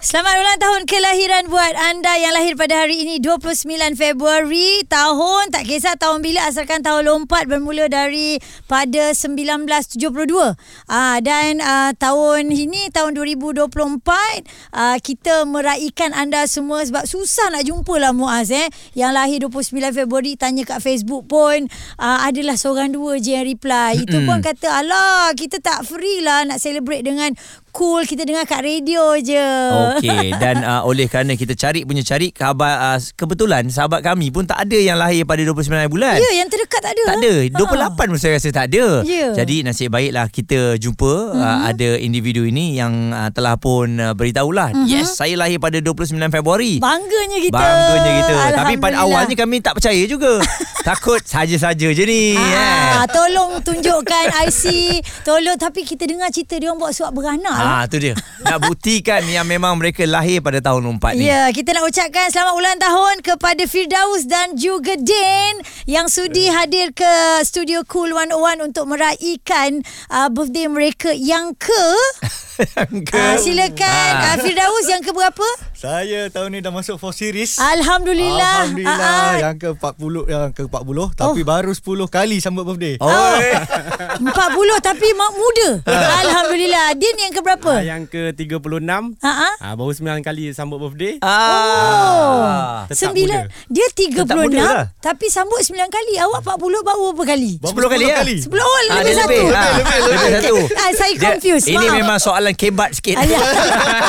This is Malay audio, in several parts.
Selamat ulang tahun kelahiran buat anda yang lahir pada hari ini 29 Februari tahun. Tak kisah tahun bila asalkan tahun lompat bermula dari pada 1972 ah dan uh, tahun ini tahun 2024 uh, kita meraihkan anda semua sebab susah nak jumpa lah Muaz eh. Yang lahir 29 Februari tanya kat Facebook pun uh, adalah seorang dua je yang reply. Itu pun kata alah kita tak free lah nak celebrate dengan cool kita dengar kat radio je Okey dan uh, oleh kerana kita cari punya cari khabar uh, kebetulan sahabat kami pun tak ada yang lahir pada 29 bulan. Ya, yang terdekat tak ada. Tak ada. Ha. 28 pun saya rasa tak ada. Ya. Jadi nasib baiklah kita jumpa mm-hmm. uh, ada individu ini yang uh, telah pun uh, beritahulah. Mm-hmm. Yes, saya lahir pada 29 Februari. Bangganya kita. Bangganya kita. Tapi pada awalnya kami tak percaya juga. Takut saja-saja je ni. Ah, eh. tolong tunjukkan IC Tolong Tapi kita dengar cerita Dia orang buat surat beranak Ah tu dia. Nak buktikan yang memang mereka lahir pada tahun lompat ni. Ya, kita nak ucapkan selamat ulang tahun kepada Firdaus dan juga Din yang sudi hadir ke studio Cool 101 untuk meraihkan uh, birthday mereka yang ke uh, silakan uh, Firdaus yang ke berapa? Saya tahun ni dah masuk 4 series. Alhamdulillah. Alhamdulillah Ah, ah. yang ke 40 yang ke 40 tapi baru 10 kali sambut birthday. Oh. 40 tapi mak muda. Alhamdulillah. Din yang ke berapa? Ah, yang ke 36 Ha ah. Baru 9 kali sambut birthday Ah. Tetap Sembilan. Dia Tetap 36 muda lah. Tapi sambut 9 kali Awak 40 baru berapa kali? Baru 10 kali, ya? 10 oh, Ah, lebih dia satu lebih. Lebih satu. Ah, Saya Dia- confused Ini Maaf. memang soalan kebat sikit. Ya.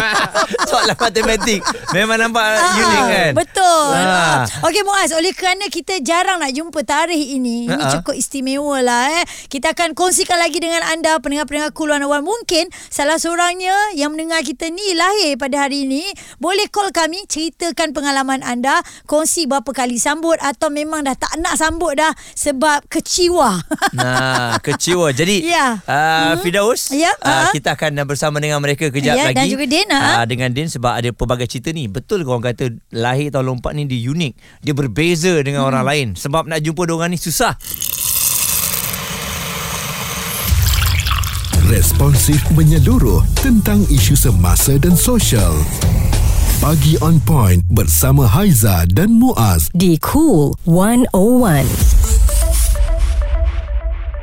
soalan matematik. Memang nampak Ah, unik kan? Betul Ah. Okey Muaz Oleh kerana kita jarang nak jumpa tarikh ini Ini Ah. cukup istimewa lah eh Kita akan kongsikan lagi dengan anda Pendengar-pendengar Cool 101 Mungkin salah seorangnya Yang mendengar kita ni Lahir pada hari ini Boleh call kami Ceritakan pengalaman anda Kongsi berapa kali sambut Atau memang dah tak nak sambut dah Sebab keciwa Nah, kecewa. Jadi, Ya. uh, Fidaus, Ya, uh, ah. kita akan bersama dengan mereka kejap Ya, lagi. dan juga Din. Uh, dengan Din sebab ada pelbagai cerita ni. Betul ke orang kata lahir tahun lompat ni dia unik. Dia berbeza dengan Hmm. orang lain. Sebab nak jumpa diorang ni susah. Responsif menyeluruh tentang isu semasa dan sosial. Pagi on point bersama Haiza dan Muaz. Di Cool 101.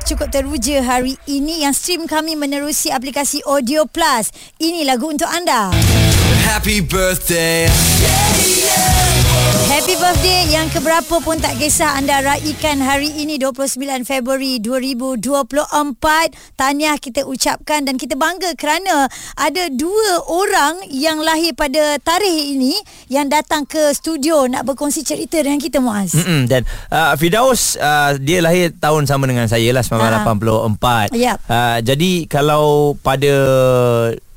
cukup teruja hari ini yang stream kami menerusi aplikasi Audio Plus. Ini lagu untuk anda. Happy birthday. Happy birthday yang keberapa pun tak kisah anda raikan hari ini 29 Februari 2024. Tahniah kita ucapkan dan kita bangga kerana ada dua orang yang lahir pada tarikh ini yang datang ke studio nak berkongsi cerita dengan kita Muaz. Mm-mm. Dan uh, Fidaus uh, dia lahir tahun sama dengan saya lah 1984. Yap. Uh, jadi kalau pada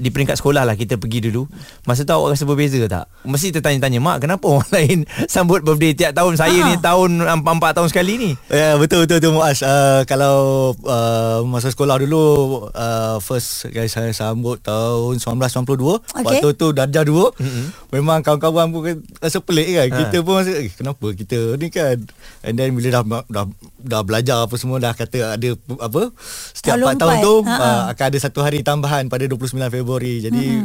di peringkat sekolah lah kita pergi dulu. Masa tu awak rasa berbeza tak? Mesti tertanya-tanya mak kenapa orang lain sambut birthday tiap tahun saya Ha. ni tahun empat tahun sekali ni. Ya betul betul tu Muaz. Uh, kalau uh, masa sekolah dulu uh, first kali saya sambut tahun 1992 Okey. waktu tu darjah 2 mm-hmm. memang kawan-kawan pun rasa pelik kan. Ha. Kita pun rasa eh, kenapa kita ni kan. And then bila dah dah dah belajar apa semua dah kata ada apa setiap Tahun 4 tahun tu Ha, uh, akan ada satu hari tambahan pada 29 Februari. Jadi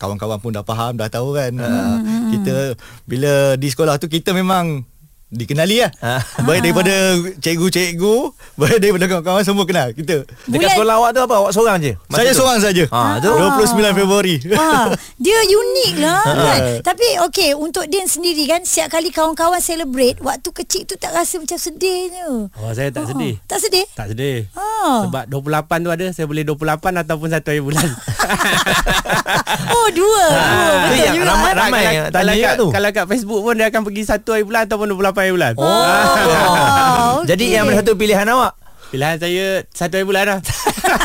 kawan-kawan pun dah faham dah tahu kan. Uh, kita bila di sekolah tu kita memang dikenali lah Ah. baik daripada cikgu-cikgu baik daripada kawan-kawan semua kenal kita Dekat Bulan- sekolah awak tu apa? Awak seorang je? Masa saya tu? seorang saja Ah, tu. 29 Februari Ha, dia unik lah Ha. kan. Tapi okey untuk Din sendiri kan setiap kali kawan-kawan celebrate waktu kecil tu tak rasa macam sedihnya. Oh saya tak sedih Tak sedih? Tak sedih Ha. Sebab 28 tu ada Saya boleh 28 Ataupun satu hari bulan Oh dua. Ha, dua. tu Betul juga. ramai- eh. ramai kalau, kalau kat Facebook pun Dia akan pergi satu hari bulan Ataupun 28 hari bulan Oh. Jadi okey. yang mana satu pilihan awak? Pilihan saya satu hari bulan lah.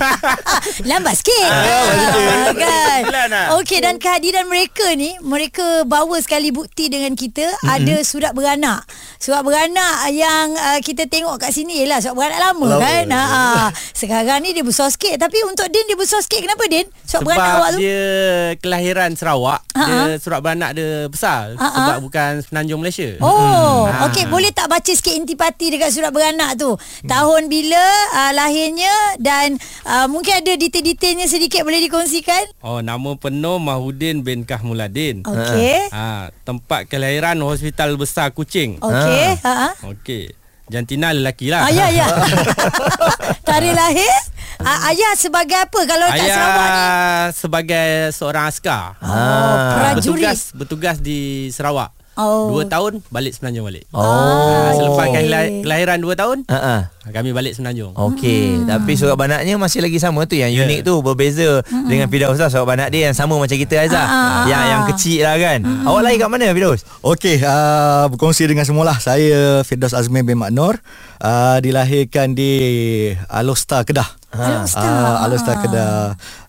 Lambat sikit. Ah, kan. Bulan lah. Okey dan kehadiran mereka ni, mereka bawa sekali bukti dengan kita mm-hmm. ada surat beranak. Surat beranak yang uh, kita tengok kat sini ialah surat beranak lama, Lama. kan. Ha. Sekarang ni dia besar sikit tapi untuk Din dia besar sikit. Kenapa Din? Surat Sebab beranak awak tu? dia kelahiran Sarawak, Ha-ha. dia surat beranak dia besar Ha-ha. sebab bukan Semenanjung Malaysia. Oh, Hmm. okey boleh tak baca sikit intipati dekat surat beranak tu? Tahun bila uh, lahirnya dan uh, mungkin ada detail-detailnya sedikit boleh dikongsikan? Oh, nama penuh Mahudin bin Kahmuladin. Okey. Ha, tempat kelahiran Hospital Besar Kuching. Okey. Ha. ha. Okey. Jantina lelaki lah. Ah, ya, ya. Tarikh lahir? Ah, ayah sebagai apa kalau kat Sarawak ni? Ayah sebagai seorang askar. Oh, prajurit. Bertugas bertugas di Sarawak. Oh. Dua tahun balik Semenanjung balik. Oh. Ha, selepas okey. kelahiran, kelahiran dua tahun, Ha ah. kami balik Semenanjung. Okey, hmm. tapi surat banaknya masih lagi sama tu yang Ya. unik tu berbeza hmm. dengan Firdaus lah surat banak dia yang sama macam kita Aizah. Ah, ah, yang yang kecil lah kan. Awak lahir kat mana Firdaus? Okey, uh, berkongsi dengan semualah. Saya Firdaus Azmi bin Maknur, uh, dilahirkan di Alostar Kedah. Alostar. Uh, Alostar Kedah.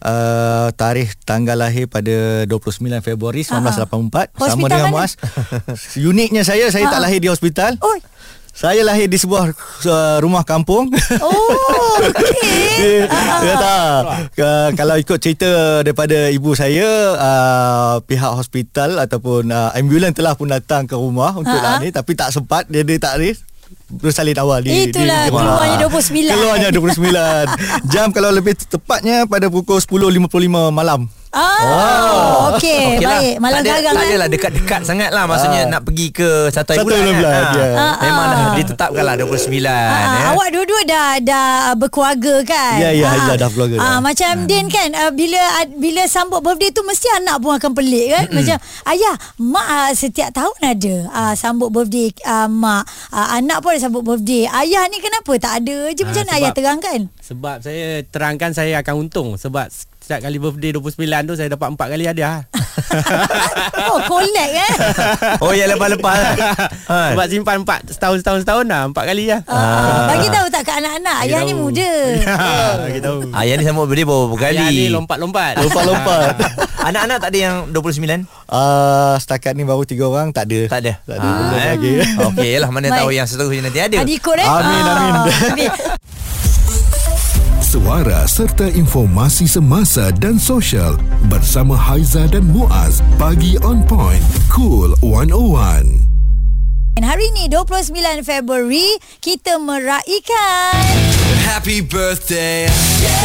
Uh, tarikh tanggal lahir pada 29 Februari 1984 sama Hospital dengan mana? Muaz. Uniknya saya saya tak lahir di hospital. Oh. Saya lahir di sebuah uh, rumah kampung. Oh, okey. Ya tak uh, Kalau ikut cerita Daripada ibu saya uh, Pihak hospital Ataupun uh, Ambulan telah pun datang ke rumah Untuk Ha-ha. lah ni Tapi tak sempat Dia, dia tak ni Bersalin awal di, Itulah, di, di keluarnya rumah. 29. Keluarnya 29 Jam kalau lebih tepatnya Pada pukul 10.55 malam Ah, okey. Okey lah. Baik, malam tak ada, garang Tak kan? adalah dekat-dekat sangat lah Maksudnya nak pergi ke satu hari Satu bulan, hari kan? bulan, Ha. ya. Ah, Memang ah. dah ditetapkan lah 29 Ah, ya. Awak dua-dua dah dah berkeluarga kan? Ya, ya, Ah. Haizah dah berkeluarga Ah, dah. macam Din kan ah, bila ah, bila sambut birthday tu mesti anak pun akan pelik kan? Macam ayah, mak ah, setiap tahun ada ah, sambut birthday ah, mak. Ah, anak pun ada sambut birthday. Ayah ni kenapa tak ada je macam Ah, mana ayah terangkan? Sebab saya terangkan saya akan untung sebab setiap kali birthday 29 tu saya dapat empat kali hadiah. oh, collect eh. Oh yang lepas-lepas lah. ha. Sebab simpan empat setahun setahun setahun dah empat kali lah. Ah. Bagi tahu tak ke anak-anak Ayah ni muda Bagi tahu. Ayah ni sambut birthday berapa kali Ayah ni lompat-lompat. Lompat-lompat Anak-anak tak ada yang 29? uh, Setakat ni baru tiga orang Tak ada Tak ada Tak ada belum eh. lagi Okey lah mana Baik. tahu yang seterusnya nanti ada Ada ikut eh Amin, amin. Suara serta informasi semasa dan sosial bersama Haiza dan Muaz. Pagi on point. Cool 101. Dan Hari ni 29 Februari Kita meraihkan Happy birthday.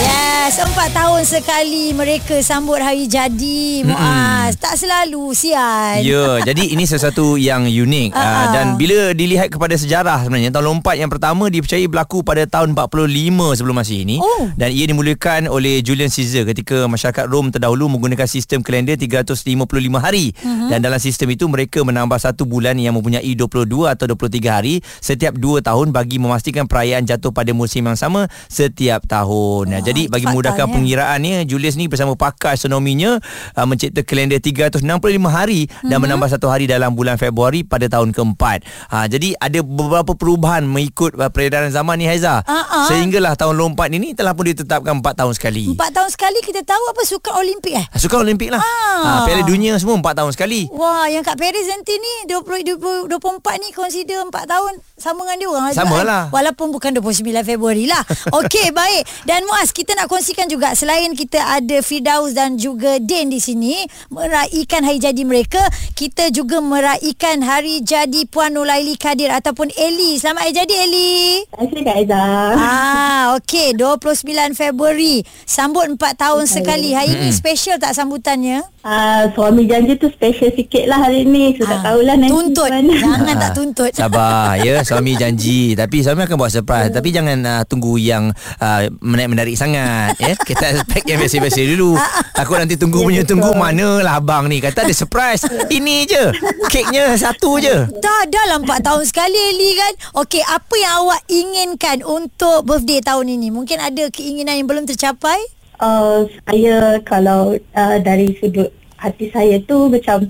Yes, empat tahun sekali mereka sambut hari jadi Muaz. Tak selalu sial. Ya, jadi ini sesuatu yang unik Ah, uh, ah. dan bila dilihat kepada sejarah sebenarnya tahun lompat yang pertama dipercayai berlaku pada tahun 45 sebelum Masih ini Oh. dan ia dimulakan oleh Julius Caesar ketika masyarakat Rom terdahulu menggunakan sistem kalender 355 hari Mhm. dan dalam sistem itu mereka menambah satu bulan yang mempunyai 22 atau 23 hari setiap 2 tahun bagi memastikan perayaan jatuh pada musim yang sama setiap tahun. Wah, jadi bagi memudahkan ya. pengiraannya Julius ni bersama pakar astronominya uh, mencipta kalender 365 hari dan Mhm. menambah satu hari dalam bulan Februari pada tahun keempat. Ha, jadi ada beberapa perubahan mengikut uh, peredaran zaman ni Haiza. Ah, ah. Sehinggalah tahun lompat ini telah pun ditetapkan 4 tahun sekali. Empat tahun sekali kita tahu apa sukan Olimpik eh? Sukan Olimpik lah. Ah. Ha, Piala Dunia semua 4 tahun sekali. Wah, yang kat Paris nanti ni 20, 20, 24 ni consider 4 tahun sama dengan dia orang. Sama eh? lah. Walaupun bukan 29 Februari lah. Okey, baik. Dan Muaz, kita nak kongsikan juga selain kita ada Firdaus dan juga Din di sini meraihkan hari jadi mereka, kita juga meraihkan hari jadi Puan Nulaili Kadir ataupun Eli. Selamat hari jadi Eli. Terima kasih Kak Aizah. Ah, okey 29 Februari. Sambut 4 tahun sekali. Hari ni special tak sambutannya? Ah, suami janji tu special sikit lah hari ni. Sudah Ah, tahulah nanti Tuntut. mana. Jangan tak tuntut. Sabar ya suami janji tapi suami akan buat surprise tapi jangan uh, tunggu yang uh, menarik-menarik sangat ya. Kita expect yang biasa-biasa dulu. Takut nanti tunggu punya tunggu manalah abang ni. Kata ada surprise. Ini je. Keknya satu je. Dah dah lah 4 tahun sekali Eli kan? Okey apa yang awak inginkan Untuk birthday tahun ini? Mungkin ada keinginan yang belum tercapai? Uh, saya kalau uh, dari sudut hati saya tu macam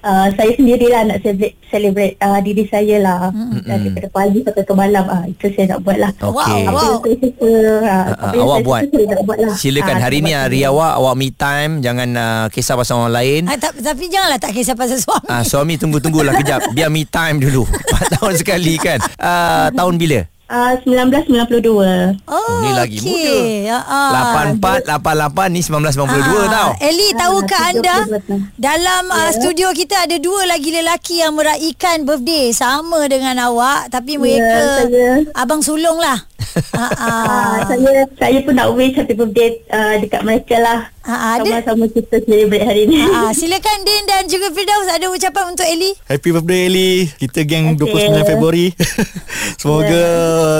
uh, saya sendirilah nak celebrate, celebrate uh, diri saya lah. Mm-hmm. Daripada pagi sampai ke malam. Uh, itu saya nak buat lah. Wow. Saya suka, uh, Ah, yang awak saya buat. suka, saya nak buat lah. Silakan Ah, hari ni hari awak awak me time jangan uh, kisah pasal orang lain. Ah, tak, tapi janganlah tak kisah pasal suami. Ah suami tunggu-tunggulah kejap. Biar me time dulu. 4 tahun sekali kan. Ah tahun bila? Uh, 1992. Oh, ni lagi okey. Ya, ah. 84 88 ni 1992 Ah, tau. Eli, tahukah Ah, anda 32 tahun. dalam uh, studio kita ada dua lagi lelaki yang meraihkan birthday sama dengan awak tapi mereka saya. abang sulung lah. ah, ah. Uh, saya saya pun nak wish happy birthday uh, dekat mereka lah. Ah, ada. Sama-sama kita celebrate hari ni. Ah, silakan Din dan juga Firdaus ada ucapan untuk Eli. Happy birthday Eli Kita geng Okey. 29 Februari Semoga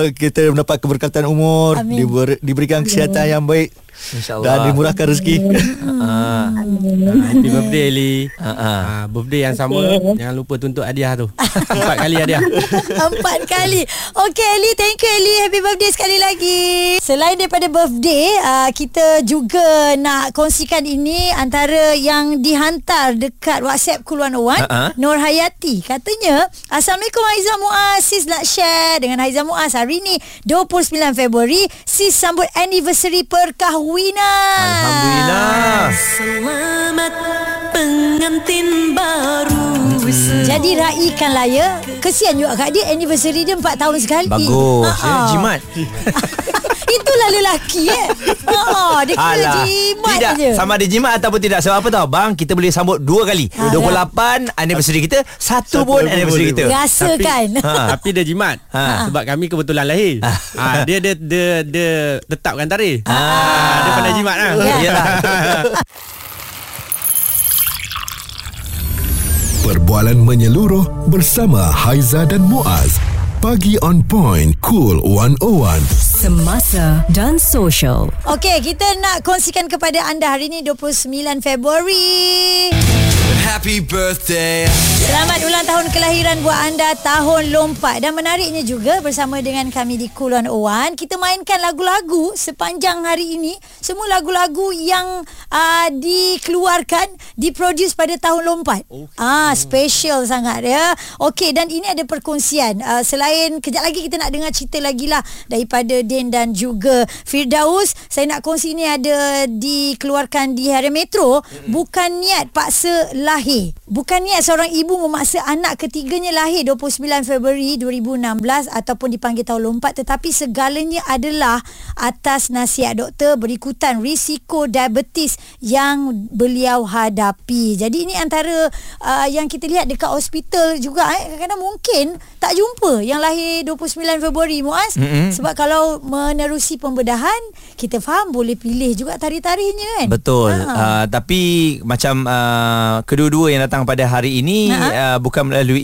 kita mendapat keberkatan umur Amin. diber, Diberikan kesihatan yang baik InsyaAllah. Dan dimurahkan rezeki Ah. Happy birthday Eli. Ah, ah. Ha, birthday yang sama Okey. Jangan lupa tuntut hadiah tu Empat kali hadiah Empat kali Okay Eli Thank you Eli Happy birthday sekali lagi Selain daripada birthday uh, Kita juga nak kongsikan ini Antara yang dihantar Dekat WhatsApp Cool 101 Ha-ha. Nur Hayati Katanya Assalamualaikum Haizah Muaz Sis nak share Dengan Haizah Muaz Hari ni 29 Februari Sis sambut anniversary perkahwinan Alhamdulillah. Selamat pengantin baru Jadi raikanlah ya Kesian juga kat dia Anniversary dia 4 tahun sekali Bagus. Ha-ha. Eh, jimat. Itulah lelaki eh. Ha, dia kira Alah. jimat Tidak je. Sama ada jimat ataupun tidak Sebab apa tahu Bang kita boleh sambut dua kali Ha, 28 anniversary kita Satu pun pun anniversary kita Rasa kan. Ha. Tapi dia jimat Ha. Sebab kami kebetulan lahir ha, Dia dia dia, dia tetapkan tarikh Ah. ha, Dia pandai jimat lah Ya. Yalah. Perbualan menyeluruh bersama Haiza dan Muaz. Pagi on point, cool 101. Semasa dan social. Okey, kita nak kongsikan kepada anda hari ini 29 Februari. Happy birthday. Selamat ulang tahun kelahiran buat anda tahun lompat dan menariknya juga bersama dengan kami di Cool 101 kita mainkan lagu-lagu sepanjang hari ini semua lagu-lagu yang uh, dikeluarkan diproduce pada tahun lompat. Okay. Ah special sangat ya. Okey dan ini ada perkongsian uh, selain kejap lagi kita nak dengar cerita lagi lah daripada Din dan juga Firdaus saya nak kongsi ni ada dikeluarkan di Harian Metro bukan niat paksa lahir. Bukan niat seorang ibu memaksa anak ketiganya lahir 29 Februari 2016 ataupun dipanggil tahun lompat tetapi segalanya adalah atas nasihat doktor berikutan risiko diabetes yang beliau hadapi. Jadi ini antara uh, yang kita lihat dekat hospital juga eh kadang-kadang mungkin tak jumpa yang lahir 29 Februari Muaz Mm-mm. sebab kalau menerusi pembedahan kita faham boleh pilih juga tarikh-tarikhnya kan. Betul. Ha. Uh, tapi macam uh, kedua-dua yang datang pada hari ini Ha. uh, bukan melalui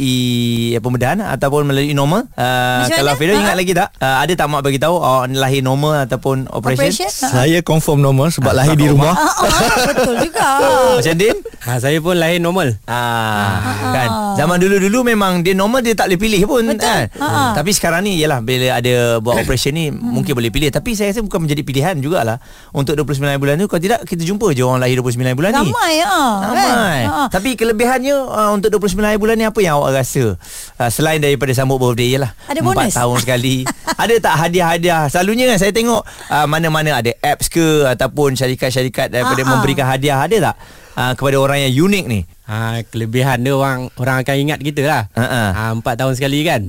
uh, pembedahan ataupun melalui normal. Uh, kalau? Fira Ha. ingat lagi tak? Uh, ada tak mak bagi tahu awak lahir normal ataupun operation? Operation? Ha. Saya confirm normal Sebab lahir di rumah Ah, ah, betul juga. Macam Din? ha, Saya pun lahir normal Ah, kan. Zaman dulu-dulu memang dia normal dia tak boleh pilih pun Betul. kan. Ha. Tapi sekarang ni yalah bila ada buat operation ni mungkin boleh pilih tapi saya rasa bukan menjadi pilihan jugalah untuk 29 bulan tu kalau tidak kita jumpa je orang lahir 29 bulan ni. Ramai ah. Ramai. Kan? Ha. Tapi kelebihannya uh, untuk 29 hari bulan ni apa yang awak rasa? Uh, selain daripada sambut birthday je lah. Ada bonus? 4 tahun sekali. ada tak hadiah-hadiah? Selalunya kan saya tengok uh, mana-mana ada apps ke ataupun syarikat-syarikat daripada Ah, ah. memberikan hadiah. Ada tak? Uh, kepada orang yang unik ni. ha, Kelebihan dia orang Orang akan ingat kita lah Ha, ha. ha, Empat tahun sekali kan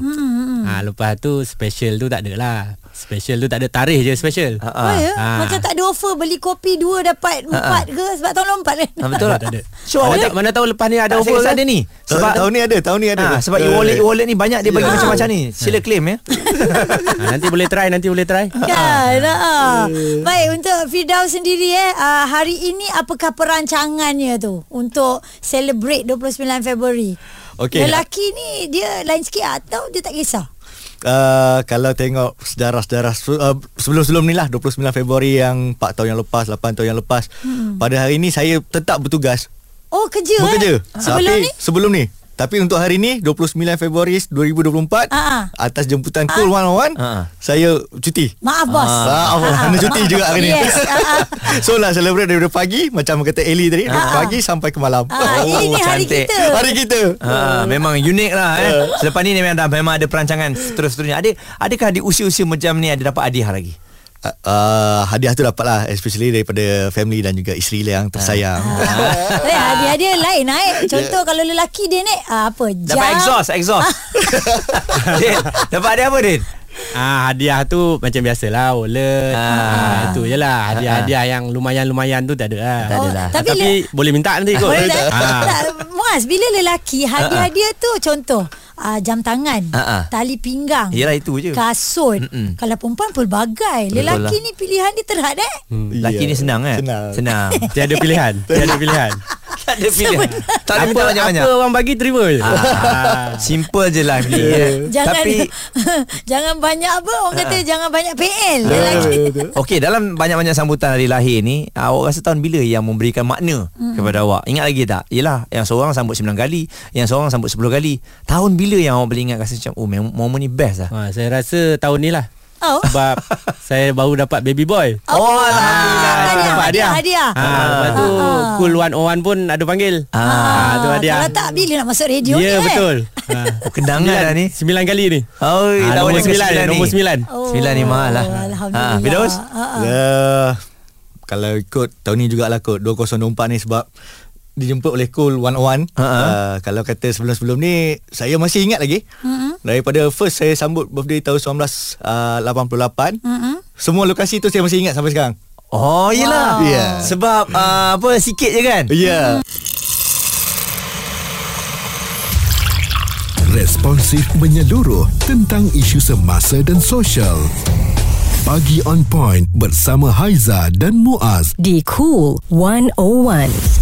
ha, Lepas tu Special tu tak ada lah Special tu tak ada tarikh je special Ha, Oh, ya? Ah. Macam tak ada offer beli kopi dua dapat empat ke sebab tahun lompat kan? Ha, betul tak? Tak ada So, mana, ada, tahu, mana tahu lepas ni ada tak, offer kan ada ni. Sebab tahun ni ada Tahun ni ada Ha, sebab e-wallet e-wallet ni banyak dia bagi Ya. macam-macam ni. Sila claim ya. ha, Nanti boleh try Nanti boleh try Kan ah. Baik untuk Firdaus sendiri eh uh, Hari ini apakah perancangannya tu Untuk celebrate 29 Februari Okey. Lelaki ni dia lain sikit atau dia tak kisah Uh, kalau tengok sejarah-sejarah se- uh, sebelum-sebelum ni lah 29 Februari yang 4 tahun yang lepas 8 tahun yang lepas. Hmm. pada hari ni saya tetap bertugas. Oh kerja bekerja eh? Sebelum Tapi ni? sebelum ni Tapi untuk hari ni 29 Februari 2024 Ah, ah. atas jemputan Cool 101 Ah. saya cuti. Maaf bos. Ah, apa? Kena cuti juga hari ni. Yes, ah, ah. so nak celebrate daripada pagi macam kata Ellie tadi, dari pagi sampai ke malam. Ah, Oh, ini hari cantik. kita. Hari kita. Ha, memang unik lah eh. Selepas ni memang dah memang ada perancangan seterus-terusnya. Ada adakah di usia-usia macam ni ada dapat hadiah lagi? Uh, uh, hadiah tu dapat lah Especially daripada family dan juga isteri yang tersayang Eh, hadiah-hadiah lain naik. Contoh kalau lelaki dia naik ah, apa? Jam. Dapat exhaust, exhaust. Din, dapat hadiah apa Din? Ah hadiah tu macam biasalah wallet. Ah. Ah, itu je lah hadiah-hadiah yang lumayan-lumayan tu tak ada lah. Tak ada lah. Oh, tapi Tapi, boleh minta nanti kot. Boleh tak? Ah. tak? Muaz, bila lelaki hadiah-hadiah tu contoh uh, jam tangan, ah. tali pinggang, Yelah itu je. kasut. Mm-mm. Kalau perempuan pelbagai. Betul Lelaki lah. ni pilihan dia terhad eh. Hmm. Laki Ya, ni senang kan? senang. Senang. Tiada pilihan. Tiada pilihan. tak ada pilihan. Tak ada apa, banyak-banyak. apa orang bagi terima je. Ah, simple je lah ni. ya. Jangan Tapi jangan banyak apa orang kata Ah. jangan banyak PL lelaki. Okey dalam banyak-banyak sambutan hari lahir ni awak rasa tahun bila yang memberikan makna hmm. kepada awak? Ingat lagi tak? Yelah yang seorang sambut 9 kali, yang seorang sambut 10 kali. Tahun bila yang awak boleh ingat rasa macam oh momen ni best lah. Ha, saya rasa tahun ni lah. Oh. Sebab saya baru dapat baby boy. Oh, Ah, hadiah, dapat hadiah, hadiah. Ha, lepas tu Ah. Cool 101 pun ada panggil. Ah, Ah, tu hadiah. Kalau tak bila nak masuk radio Ya ni eh? betul. Ha. Oh, kendangan dah ni. Sembilan kali ni. Oh, Ah, tahun nombor yang sembilan, ke-9 ni. nombor sembilan. Oh, Sembilan ni mahal lah. Alhamdulillah. Ah, Firdaus? Ah, ah. Ya Kalau ikut tahun ni jugalah kot 2024 ni sebab dijemput oleh Cool 101 Ha, ha. uh, Kalau kata sebelum-sebelum ni Saya masih ingat lagi Mm-mm. Daripada first saya sambut birthday tahun 1988 Mm-mm. Semua lokasi tu saya masih ingat sampai sekarang Oh yelah. Wow. Ya. Sebab uh, apa sikit je kan? Ya yeah. Responsif menyeluruh tentang isu semasa dan sosial. Pagi on point bersama Haiza dan Muaz. Di Cool 101.